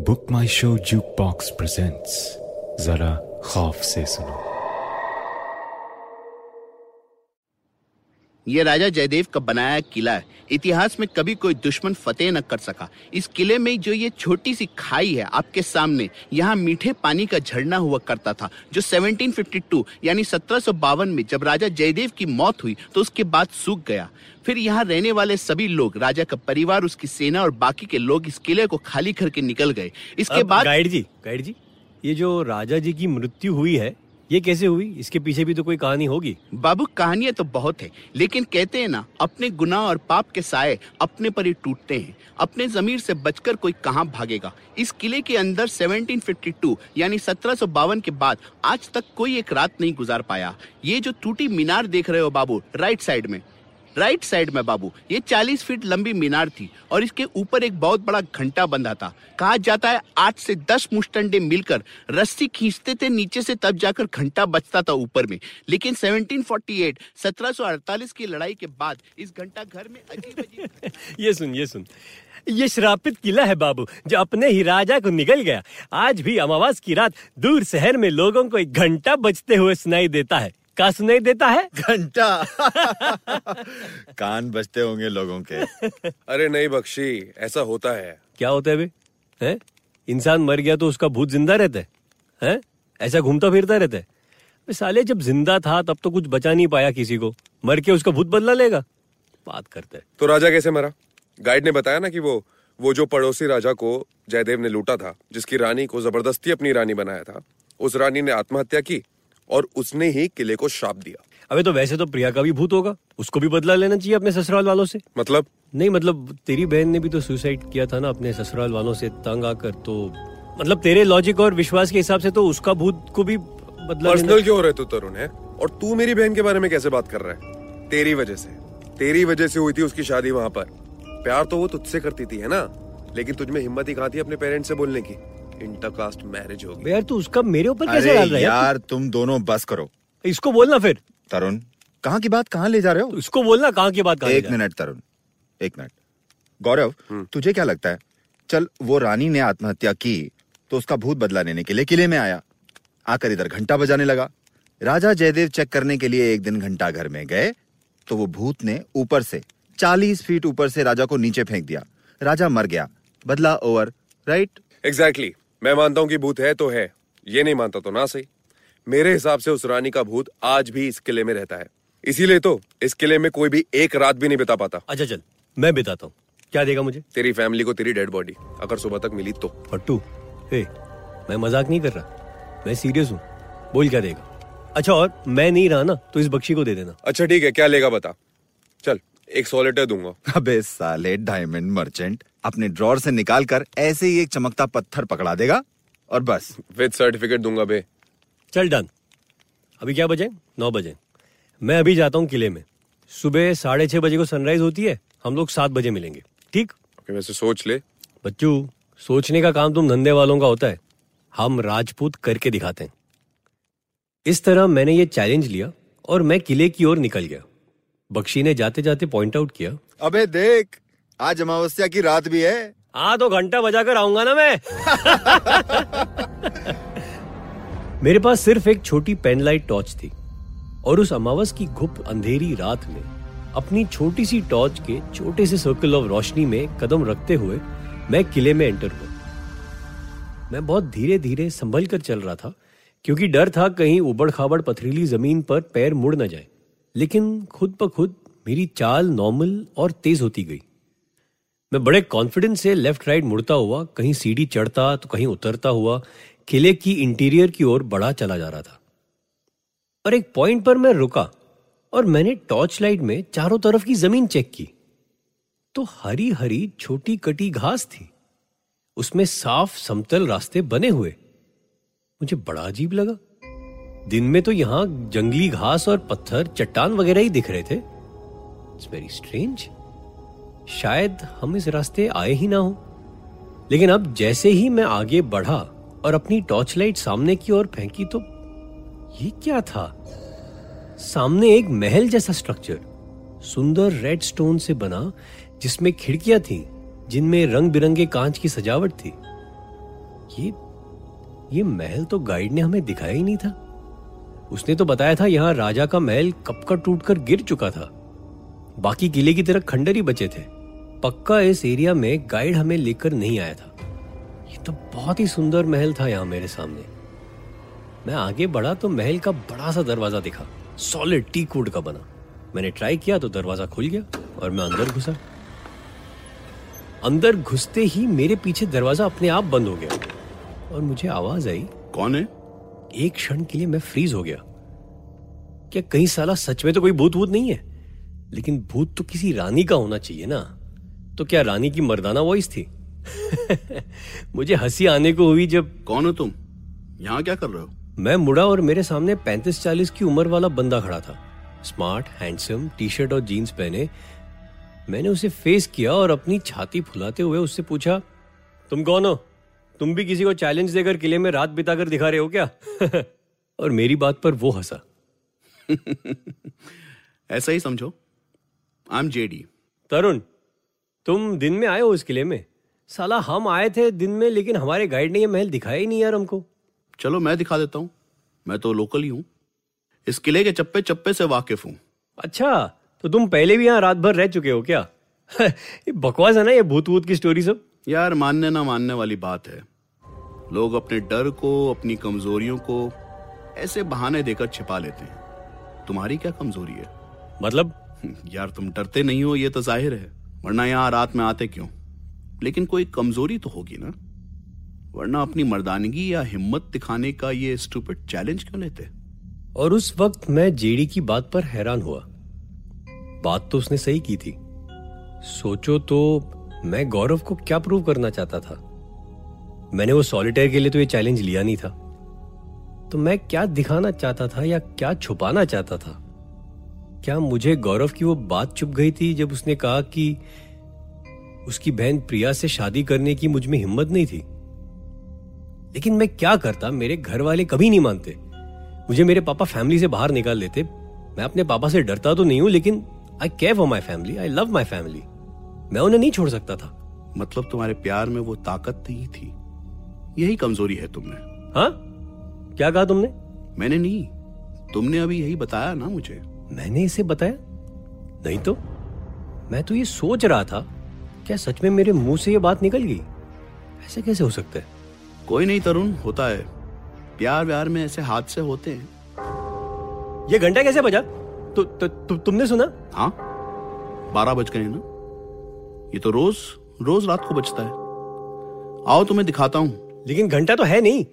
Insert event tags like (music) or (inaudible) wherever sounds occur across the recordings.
Book My Show Jukebox presents जरा खौफ से सुनो ये राजा जयदेव का बनाया किला है। इतिहास में कभी कोई दुश्मन फतेह न कर सका। इस किले में जो ये छोटी सी खाई है आपके सामने यहाँ मीठे पानी का झरना हुआ करता था जो 1752 यानी सत्रह में जब राजा जयदेव की मौत हुई तो उसके बाद सूख गया। फिर यहाँ रहने वाले सभी लोग राजा का परिवार उसकी सेना और बाकी के लोग इस किले को खाली करके निकल गए। इसके बाद गाइड जी गाइड जी ये जो राजा जी की मृत्यु हुई है ये कैसे हुई? इसके पीछे भी तो कोई कहानी होगी। बाबू, कहानियाँ तो बहुत है, लेकिन कहते हैं ना, अपने गुनाह और पाप के साय अपने पर ही टूटते हैं। अपने जमीर से बचकर कोई कहाँ भागेगा? इस किले के अंदर 1752 यानी सत्रह के बाद, आज तक कोई एक रात नहीं गुजार पाया। ये जो टूटी मीनार देख रहे हो बाबू राइट साइड में। राइट साइड में बाबू ये 40 फीट लंबी मीनार थी और इसके ऊपर एक बहुत बड़ा घंटा बंधा था। कहा जाता है आठ से दस मुस्टंडे मिलकर रस्सी खींचते थे नीचे से तब जाकर घंटा बचता था ऊपर में। लेकिन 1748 1748 की लड़ाई के बाद इस घंटा घर में अजीब अजीब (laughs) ये सुन ये सुन। ये श्रापित किला है बाबू जो अपने ही राजा को निकल गया। आज भी अमावास की रात दूर शहर में लोगों को एक घंटा बजते हुए सुनाई देता है। का सुनाई देता है? घंटा। (laughs) कान बजते होंगे लोगों के। अरे नहीं बख्शी ऐसा होता है। क्या होता है बे हैं? इंसान मर गया तो उसका भूत ज़िंदा रहता है? हैं? ऐसा घूमता फिरता रहता है? बे साले जब ज़िंदा था तब तो कुछ बचा नहीं पाया किसी को। मर के उसका भूत बदला लेगा। बात करते है। तो राजा कैसे मरा? गाइड ने बताया ना कि वो वो जो पड़ोसी राजा को जयदेव ने लूटा था जिसकी रानी को ज़बरदस्ती अपनी रानी बनाया था उस रानी ने आत्महत्या की। और उसने ही किले को श्राप दिया। अबे तो वैसे तो प्रिया का भी भूत होगा। उसको भी बदला लेना चाहिए अपने ससुराल वालों से। मतलब? नहीं मतलब तेरी बहन ने भी तो सुसाइड किया था ना अपने ससुराल वालों से तंग आकर तो मतलब तेरे लॉजिक और विश्वास के हिसाब से तो उसका भूत को भी बदला पर्सनल क्यों हो रहे तू तरुण है? और तू मेरी बहन के बारे में कैसे बात कर रहा है? तेरी वजह से। तेरी वजह से हुई थी उसकी शादी वहाँ पर। प्यार तो वो तुझसे करती थी है ना? लेकिन तुझ में हिम्मत ही कहा थी अपने पेरेंट्स से बोलने की? इंटरकास्ट मैरिज होगी। यार तू उसका मेरे ऊपर कैसे डाल रहा है? यार तुम दोनों बस करो। इसको बोलना फिर। तरुण कहाँ की बात कहाँ ले जा रहे हो? इसको बोलना कहाँ की बात कहाँ एक? मिनट तरुण एक मिनट। गौरव तुझे क्या लगता है? चल वो रानी ने आत्महत्या की तो उसका भूत बदला लेने के लिए किले में आया। आकर इधर घंटा बजाने लगा। राजा जयदेव चेक करने के लिए एक दिन घंटा घर में गए तो वो भूत ने ऊपर से चालीस फीट ऊपर से राजा को नीचे फेंक दिया। राजा मर गया। बदला ओवर राइट? Exactly exactly. मैं मानता हूँ कि भूत है तो है। ये नहीं मानता तो ना सही। मेरे हिसाब से उस रानी का भूत आज भी इस किले में रहता है। इसीलिए तो इस किले में कोई भी एक रात भी नहीं बिता पाता। अच्छा चल मैं बिताता हूँ। क्या देगा मुझे? तेरी फैमिली को तेरी डेड बॉडी अगर सुबह तक मिली तो। फट्टू हे मैं मज़ाक नहीं कर रहा। मैं सीरियस हूँ। बोल क्या देगा? अच्छा और मैं नहीं रहा ना तो इस बख्शी को दे देना। अच्छा ठीक है क्या लेगा बता। एक सॉलिटर दूँगा। अबे साले डायमंड मर्चेंट अपने ड्रॉर से निकाल कर ऐसे ही एक चमकता पत्थर पकड़ा देगा और बस। विद सर्टिफिकेट दूँगा बे। चल डन। अभी क्या बजे? नौ बजे। मैं अभी जाता हूँ किले में। सुबह साढ़े छह बजे को सनराइज होती है हम लोग सात बजे मिलेंगे। ठीक? ओके, वैसे सोच ले। बच्चू सोचने का काम तुम धंधे वालों का होता है। हम राजपूत करके दिखाते हैं। इस तरह मैंने ये चैलेंज लिया और मैं किले की ओर निकल गया। बख्शी ने जाते जाते पॉइंट आउट किया। अबे देख आज अमावस्या की रात भी है। हाँ तो घंटा बजा कर आऊँगा ना मैं। मेरे पास सिर्फ़ एक छोटी पेनलाइट टॉर्च थी और उस अमावस की घुप अंधेरी रात में अपनी छोटी सी टॉर्च के छोटे से सर्कल ऑफ़ रोशनी में कदम रखते हुए मैं किले में एंटर हुआ। मैं बहुत धीरे धीरे संभल कर चल रहा था क्योंकि डर था कहीं उबड़ खाबड़ पथरीली ज़मीन पर पैर मुड़ न जाए। लेकिन खुद ब खुद मेरी चाल नॉर्मल और तेज होती गई। मैं बड़े कॉन्फिडेंस से लेफ़्ट राइट मुड़ता हुआ, कहीं सीढ़ी चढ़ता तो कहीं उतरता हुआ, किले की इंटीरियर की ओर बढ़ा चला जा रहा था। और एक पॉइंट पर मैं रुका और मैंने टॉर्च लाइट में चारों तरफ़ की ज़मीन चेक की। तो हरी हरी छोटी कटी घास थी। उसमें साफ़ समतल रास्ते बने हुए। मुझे बड़ा अजीब लगा। दिन में तो यहाँ जंगली घास और पत्थर, चट्टान वगैरह ही दिख रहे थे। इट्स वेरी स्ट्रेंज शायद हम इस रास्ते आए ही ना हो। लेकिन अब जैसे ही मैं आगे बढ़ा और अपनी टॉर्च लाइट सामने की ओर फेंकी तो ये क्या था? सामने एक महल जैसा स्ट्रक्चर सुंदर रेड स्टोन से बना, जिसमें खिड़कियाँ थीं, जिनमें रंग बिरंगे कांच की सजावट थी। ये ये महल तो गाइड ने हमें दिखाया ही नहीं था। उसने तो बताया था यहाँ राजा का महल कब का टूटकर गिर चुका था। बाकी किले की तरह खंडर ही बचे थे। पक्का इस एरिया में गाइड हमें लेकर नहीं आया था। ये तो बहुत ही सुंदर महल था यहाँ मेरे सामने। मैं आगे बढ़ा तो महल का बड़ा सा दरवाज़ा दिखा। सॉलिड टी कोड का बना। मैंने ट्राई किया तो दरवाज़ा खुल गया और मैं अंदर घुसा। अंदर घुसते ही मेरे पीछे दरवाज़ा अपने आप बंद हो गया। और मुझे आवाज़ आई। कौन है? एक क्षण के लिए मैं फ्रीज हो गया। क्या कहीं साला सच में तो कोई भूत वूत नहीं है? लेकिन भूत तो किसी रानी का होना चाहिए ना। तो क्या रानी की मर्दाना वॉइस थी? (laughs) मुझे हँसी आने को हुई जब कौन हो तुम? यहाँ क्या कर रहे हो? मैं मुड़ा और मेरे सामने पैंतीस चालीस की उम्र वाला बंदा खड़ा था। स्मार्ट हैंडसम टी शर्ट और जीन्स पहने। मैंने उसे फेस किया और अपनी छाती फुलाते हुए उससे पूछा तुम कौन हो? तुम भी किसी को चैलेंज देकर किले में रात बिताकर दिखा रहे हो क्या? (laughs) और मेरी बात पर वो हंसा। (laughs) ऐसा ही समझो। आई एम जेडी तरुण तुम दिन में आए हो इस किले में? साला हम आए थे दिन में लेकिन हमारे गाइड ने ये महल दिखाया ही नहीं यार हमको। चलो मैं दिखा देता हूँ। मैं तो लोकल ही हूँ। इस किले के चप्पे चप्पे से वाकिफ हूँ। अच्छा तो तुम पहले भी यहाँ रात भर रह चुके हो क्या? (laughs) ये बकवास है ना ये भूत भूत की स्टोरी सब? यार मानने ना मानने वाली बात है। लोग अपने डर को अपनी कमजोरियों को ऐसे बहाने देकर छिपा लेते हैं। तुम्हारी क्या कमज़ोरी है? मतलब? यार तुम डरते नहीं हो ये तो ज़ाहिर है। वरना यहाँ रात में आते क्यों? लेकिन कोई कमज़ोरी तो होगी ना? वरना अपनी मर्दानगी या हिम्मत दिखाने का ये स्टूपिड चैलेंज क्यों लेते? और उस वक्त मैं जेडी की बात पर हैरान हुआ। बात तो उसने सही की थी। सोचो तो मैं गौरव को क्या प्रूव करना चाहता था? मैंने वो सॉलिटेयर के लिए तो ये चैलेंज लिया नहीं था। तो मैं क्या दिखाना चाहता था या क्या छुपाना चाहता था? क्या मुझे गौरव की वो बात चुप गई थी जब उसने कहा कि उसकी बहन प्रिया से शादी करने की मुझमें हिम्मत नहीं थी? लेकिन मैं क्या करता? मेरे घर वाले कभी नहीं मानते। मुझे मेरे पापा फैमिली से बाहर निकाल लेते। मैं अपने पापा से डरता तो नहीं हूँ, लेकिन I care for my family I love my family मैं उन्हें नहीं छोड़ सकता था। मतलब तुम्हारे प्यार में वो ताकत नहीं थी। यही कमज़ोरी है तुमने। हाँ? क्या कहा तुमने? मैंने नहीं। तुमने अभी यही बताया ना मुझे। मैंने इसे बताया? नहीं तो? मैं तो ये सोच रहा था क्या सच में मेरे मुँह से ये बात निकल गई? ऐसे कैसे हो सकता है? कोई नहीं तरुण होता है। प्यार व्यार में ऐसे हादसे होते हैं। ये घंटा कैसे बजा? तु, तु, तु, तुमने सुना? हाँ? बारह बज गए ना? ये तो रोज रोज रात को बचता है। आओ तुम्हें दिखाता हूँ। लेकिन घंटा तो है नहीं।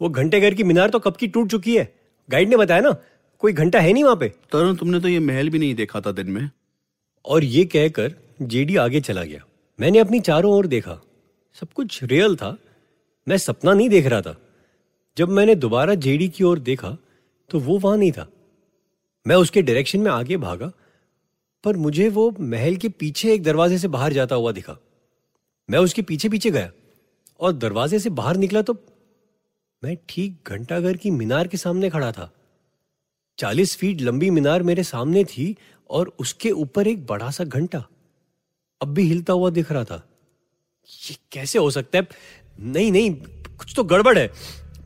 वो घंटे घर की मीनार तो कब की टूट चुकी है। गाइड ने बताया ना कोई घंटा है नहीं वहाँ पे। तरुण तुमने तो ये महल भी नहीं देखा था दिन में। और ये कहकर जेडी आगे चला गया। मैंने अपनी चारों ओर देखा। सब कुछ रियल था। मैं सपना नहीं देख रहा था। जब मैंने दोबारा जेडी की ओर देखा तो वो वहाँ नहीं था। मैं उसके डायरेक्शन में आगे भागा पर मुझे वो महल के पीछे एक दरवाजे से बाहर जाता हुआ दिखा। मैं उसके पीछे पीछे गया और दरवाजे से बाहर निकला तो मैं ठीक घंटाघर की मीनार के सामने खड़ा था। चालीस फीट लंबी मीनार मेरे सामने थी और उसके ऊपर एक बड़ा सा घंटा अब भी हिलता हुआ दिख रहा था। ये कैसे हो सकता है? नहीं नहीं, कुछ तो गड़बड़ है।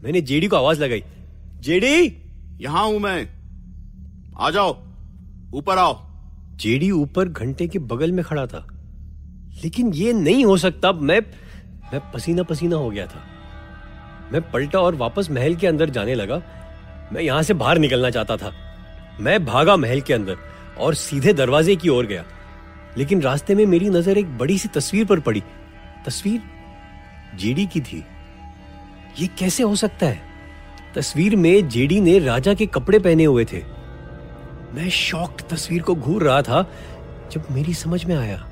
मैंने जेडी को आवाज़ लगाई। जेडी? यहाँ हूँ मैं। आ जाओ। ऊपर आओ। जेडी ऊपर घंटे के बगल में खड़ा था। लेकिन ये नहीं हो सकता, मैं मैं पसीना पसीना हो गया था। मैं पलटा और वापस महल के अंदर जाने लगा। मैं यहाँ से बाहर निकलना चाहता था। मैं भागा महल के अंदर और सीधे दरवाजे की ओर गया। लेकिन रास्ते में मेरी नज़र एक बड़ी सी तस्वीर पर पड़ी। तस्वीर जेडी की थी। ये कैसे हो सकता है? तस्वीर में जेडी ने राजा के कपड़े पहने हुए थे। मैं शॉक्ड तस्वीर को घूर रहा था जब मेरी समझ में आया।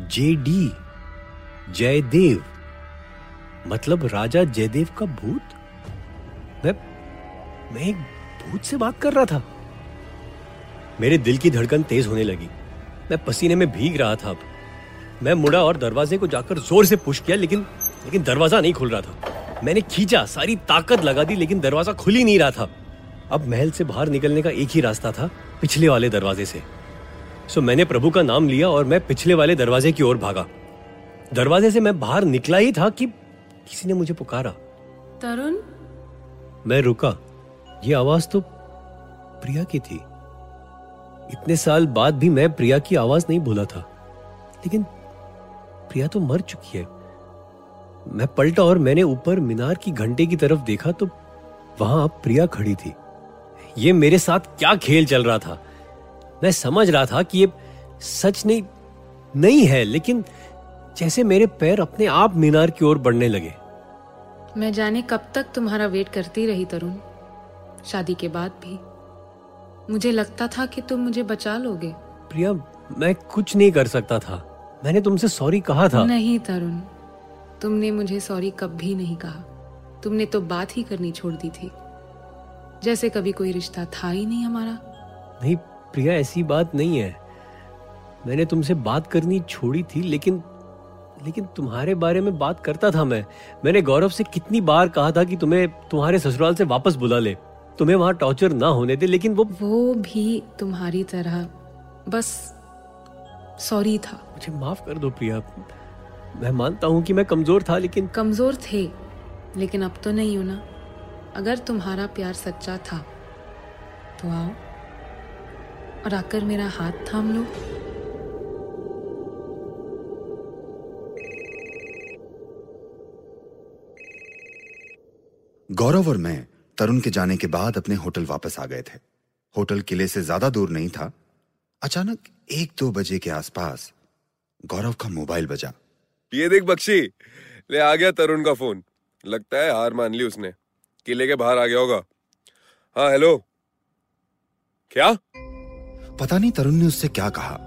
J D Jaidev. मतलब राजा जयदेव का भूत? मैं मैं एक भूत से बात कर रहा था। मेरे दिल की धड़कन तेज होने लगी। मैं पसीने में भीग रहा था अब। मैं मुड़ा और दरवाजे को जाकर ज़ोर से पुश किया, लेकिन लेकिन दरवाज़ा नहीं खुल रहा था। मैंने खींचा, सारी ताकत लगा दी, लेकिन दरवाज़ा खुल ही नहीं रहा था। अब महल से बाहर निकलने का एक ही रास्ता था पिछले वाले दरवाजे से। सो मैंने प्रभु का नाम लिया और मैं पिछले वाले दरवाजे की ओर भागा। दरवाजे से मैं बाहर निकला ही था कि किसी ने मुझे पुकारा। तरुण? मैं रुका। ये आवाज़ तो प्रिया की थी। इतने साल बाद भी मैं प्रिया की आवाज़ नहीं भूला था। लेकिन प्रिया तो मर चुकी है। मैं पलटा और मैंने ऊपर मीनार की घंटे की तरफ़ देखा तो वहाँ अब प्रिया खड़ी थी। ये मेरे साथ क्या खेल चल रहा था? मैं समझ रहा था कि ये सच नहीं नहीं है लेकिन जैसे मेरे पैर अपने आप मीनार की ओर बढ़ने लगे। मैं जाने कब तक तुम्हारा वेट करती रही तरुण? शादी के बाद भी। मुझे लगता था कि तुम मुझे बचा लोगे। प्रिया मैं कुछ नहीं कर सकता था। मैंने तुमसे सॉरी कहा था। नहीं तरुण तुमने मुझे सॉरी कभी नहीं कहा। तुमने तो बात ही करनी छोड़ दी थी। जैसे कभी कोई रिश्ता था ही नहीं हमारा। नहीं प्रिया ऐसी बात नहीं है। मैंने तुमसे बात करनी छोड़ी थी लेकिन लेकिन तुम्हारे बारे में बात करता था मैं। मैंने गौरव से कितनी बार कहा था कि तुम्हें तुम्हारे ससुराल से वापस बुला ले। तुम्हें वहाँ टॉर्चर ना होने दे लेकिन वो वो भी तुम्हारी तरह बस सॉरी था। मुझे माफ़ कर दो प्रिया। मैं मानता हूँ कि मैं कमज़ोर था लेकिन कमज़ोर थे लेकिन अब तो नहीं हो ना। अगर तुम्हारा प्यार सच्चा था तो आओ और आकर मेरा हाथ थाम लो। गौरव और मैं तरुण के जाने के बाद अपने होटल वापस आ गए थे। होटल किले से ज़्यादा दूर नहीं था। अचानक एक दो बजे के आसपास गौरव का मोबाइल बजा। ये देख बख्शी ले आ गया तरुण का फ़ोन। लगता है हार मान ली उसने। किले के बाहर आ गया होगा। हाँ हेलो क्या? पता नहीं तरुण ने उससे क्या कहा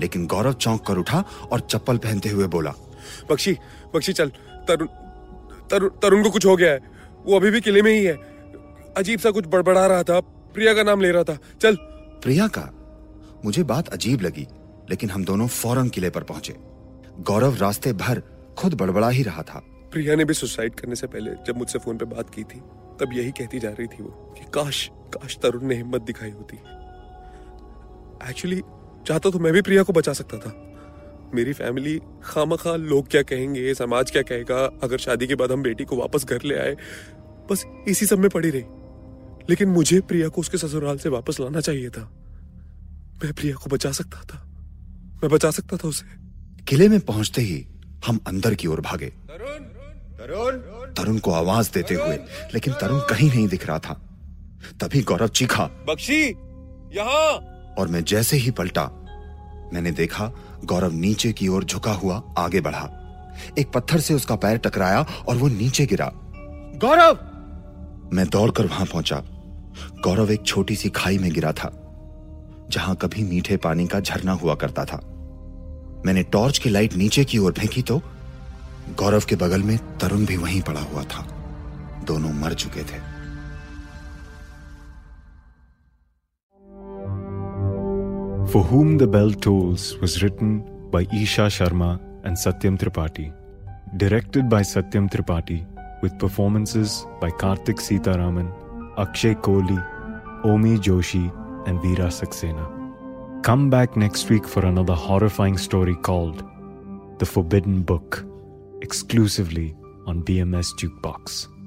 लेकिन गौरव चौंक कर उठा और चप्पल पहनते हुए बोला बख्शी बख्शी चल तरुण तरुण तरुण को कुछ हो गया है। वो अभी भी किले में ही है। अजीब सा कुछ बड़बड़ा रहा था। प्रिया का नाम ले रहा था। चल। प्रिया का? मुझे बात अजीब लगी लेकिन हम दोनों फ़ौरन किले पर पहुँचे। गौरव रास्ते भर खुद बड़बड़ा ही रहा था। प्रिया ने भी सुसाइड करने से पहले जब मुझसे फ़ोन पे बात की थी तब यही कहती जा रही थी वो कि काश काश तरुण ने हिम्मत दिखाई होती। एक्चुअली चाहता तो मैं भी प्रिया को बचा सकता था। मेरी फैमिली खामा खा लोग क्या कहेंगे समाज क्या कहेगा अगर शादी के बाद हम बेटी को वापस घर ले आए बस इसी सब में पड़ी रही। लेकिन मुझे प्रिया को उसके ससुराल से वापस लाना चाहिए था। मैं प्रिया को बचा सकता था। मैं बचा सकता था उसे। किले में पहुँचते ही हम अंदर की ओर भागे। तरुण। को आवाज़ देते हुए लेकिन तरुण कहीं नहीं दिख रहा था। तभी गौरव चीखा बख्शी यहाँ। और मैं जैसे ही पलटा मैंने देखा गौरव नीचे की ओर झुका हुआ आगे बढ़ा। एक पत्थर से उसका पैर टकराया और वो नीचे गिरा। गौरव! मैं दौड़कर वहाँ पहुँचा। गौरव एक छोटी सी खाई में गिरा था जहाँ कभी मीठे पानी का झरना हुआ करता था। मैंने टॉर्च की लाइट नीचे की ओर फेंकी तो गौरव के बगल में तरुण भी वहीं पड़ा हुआ था दोनों मर चुके थे For Whom the Bell Tolls was written by Isha Sharma and Satyam Tripathi, directed by Satyam Tripathi, with performances by Karthik Sitaraman, Akshay Kohli, Omi Joshi, and Veera Saxena. Come back next week for another horrifying story called The Forbidden Book, exclusively on BMS Jukebox.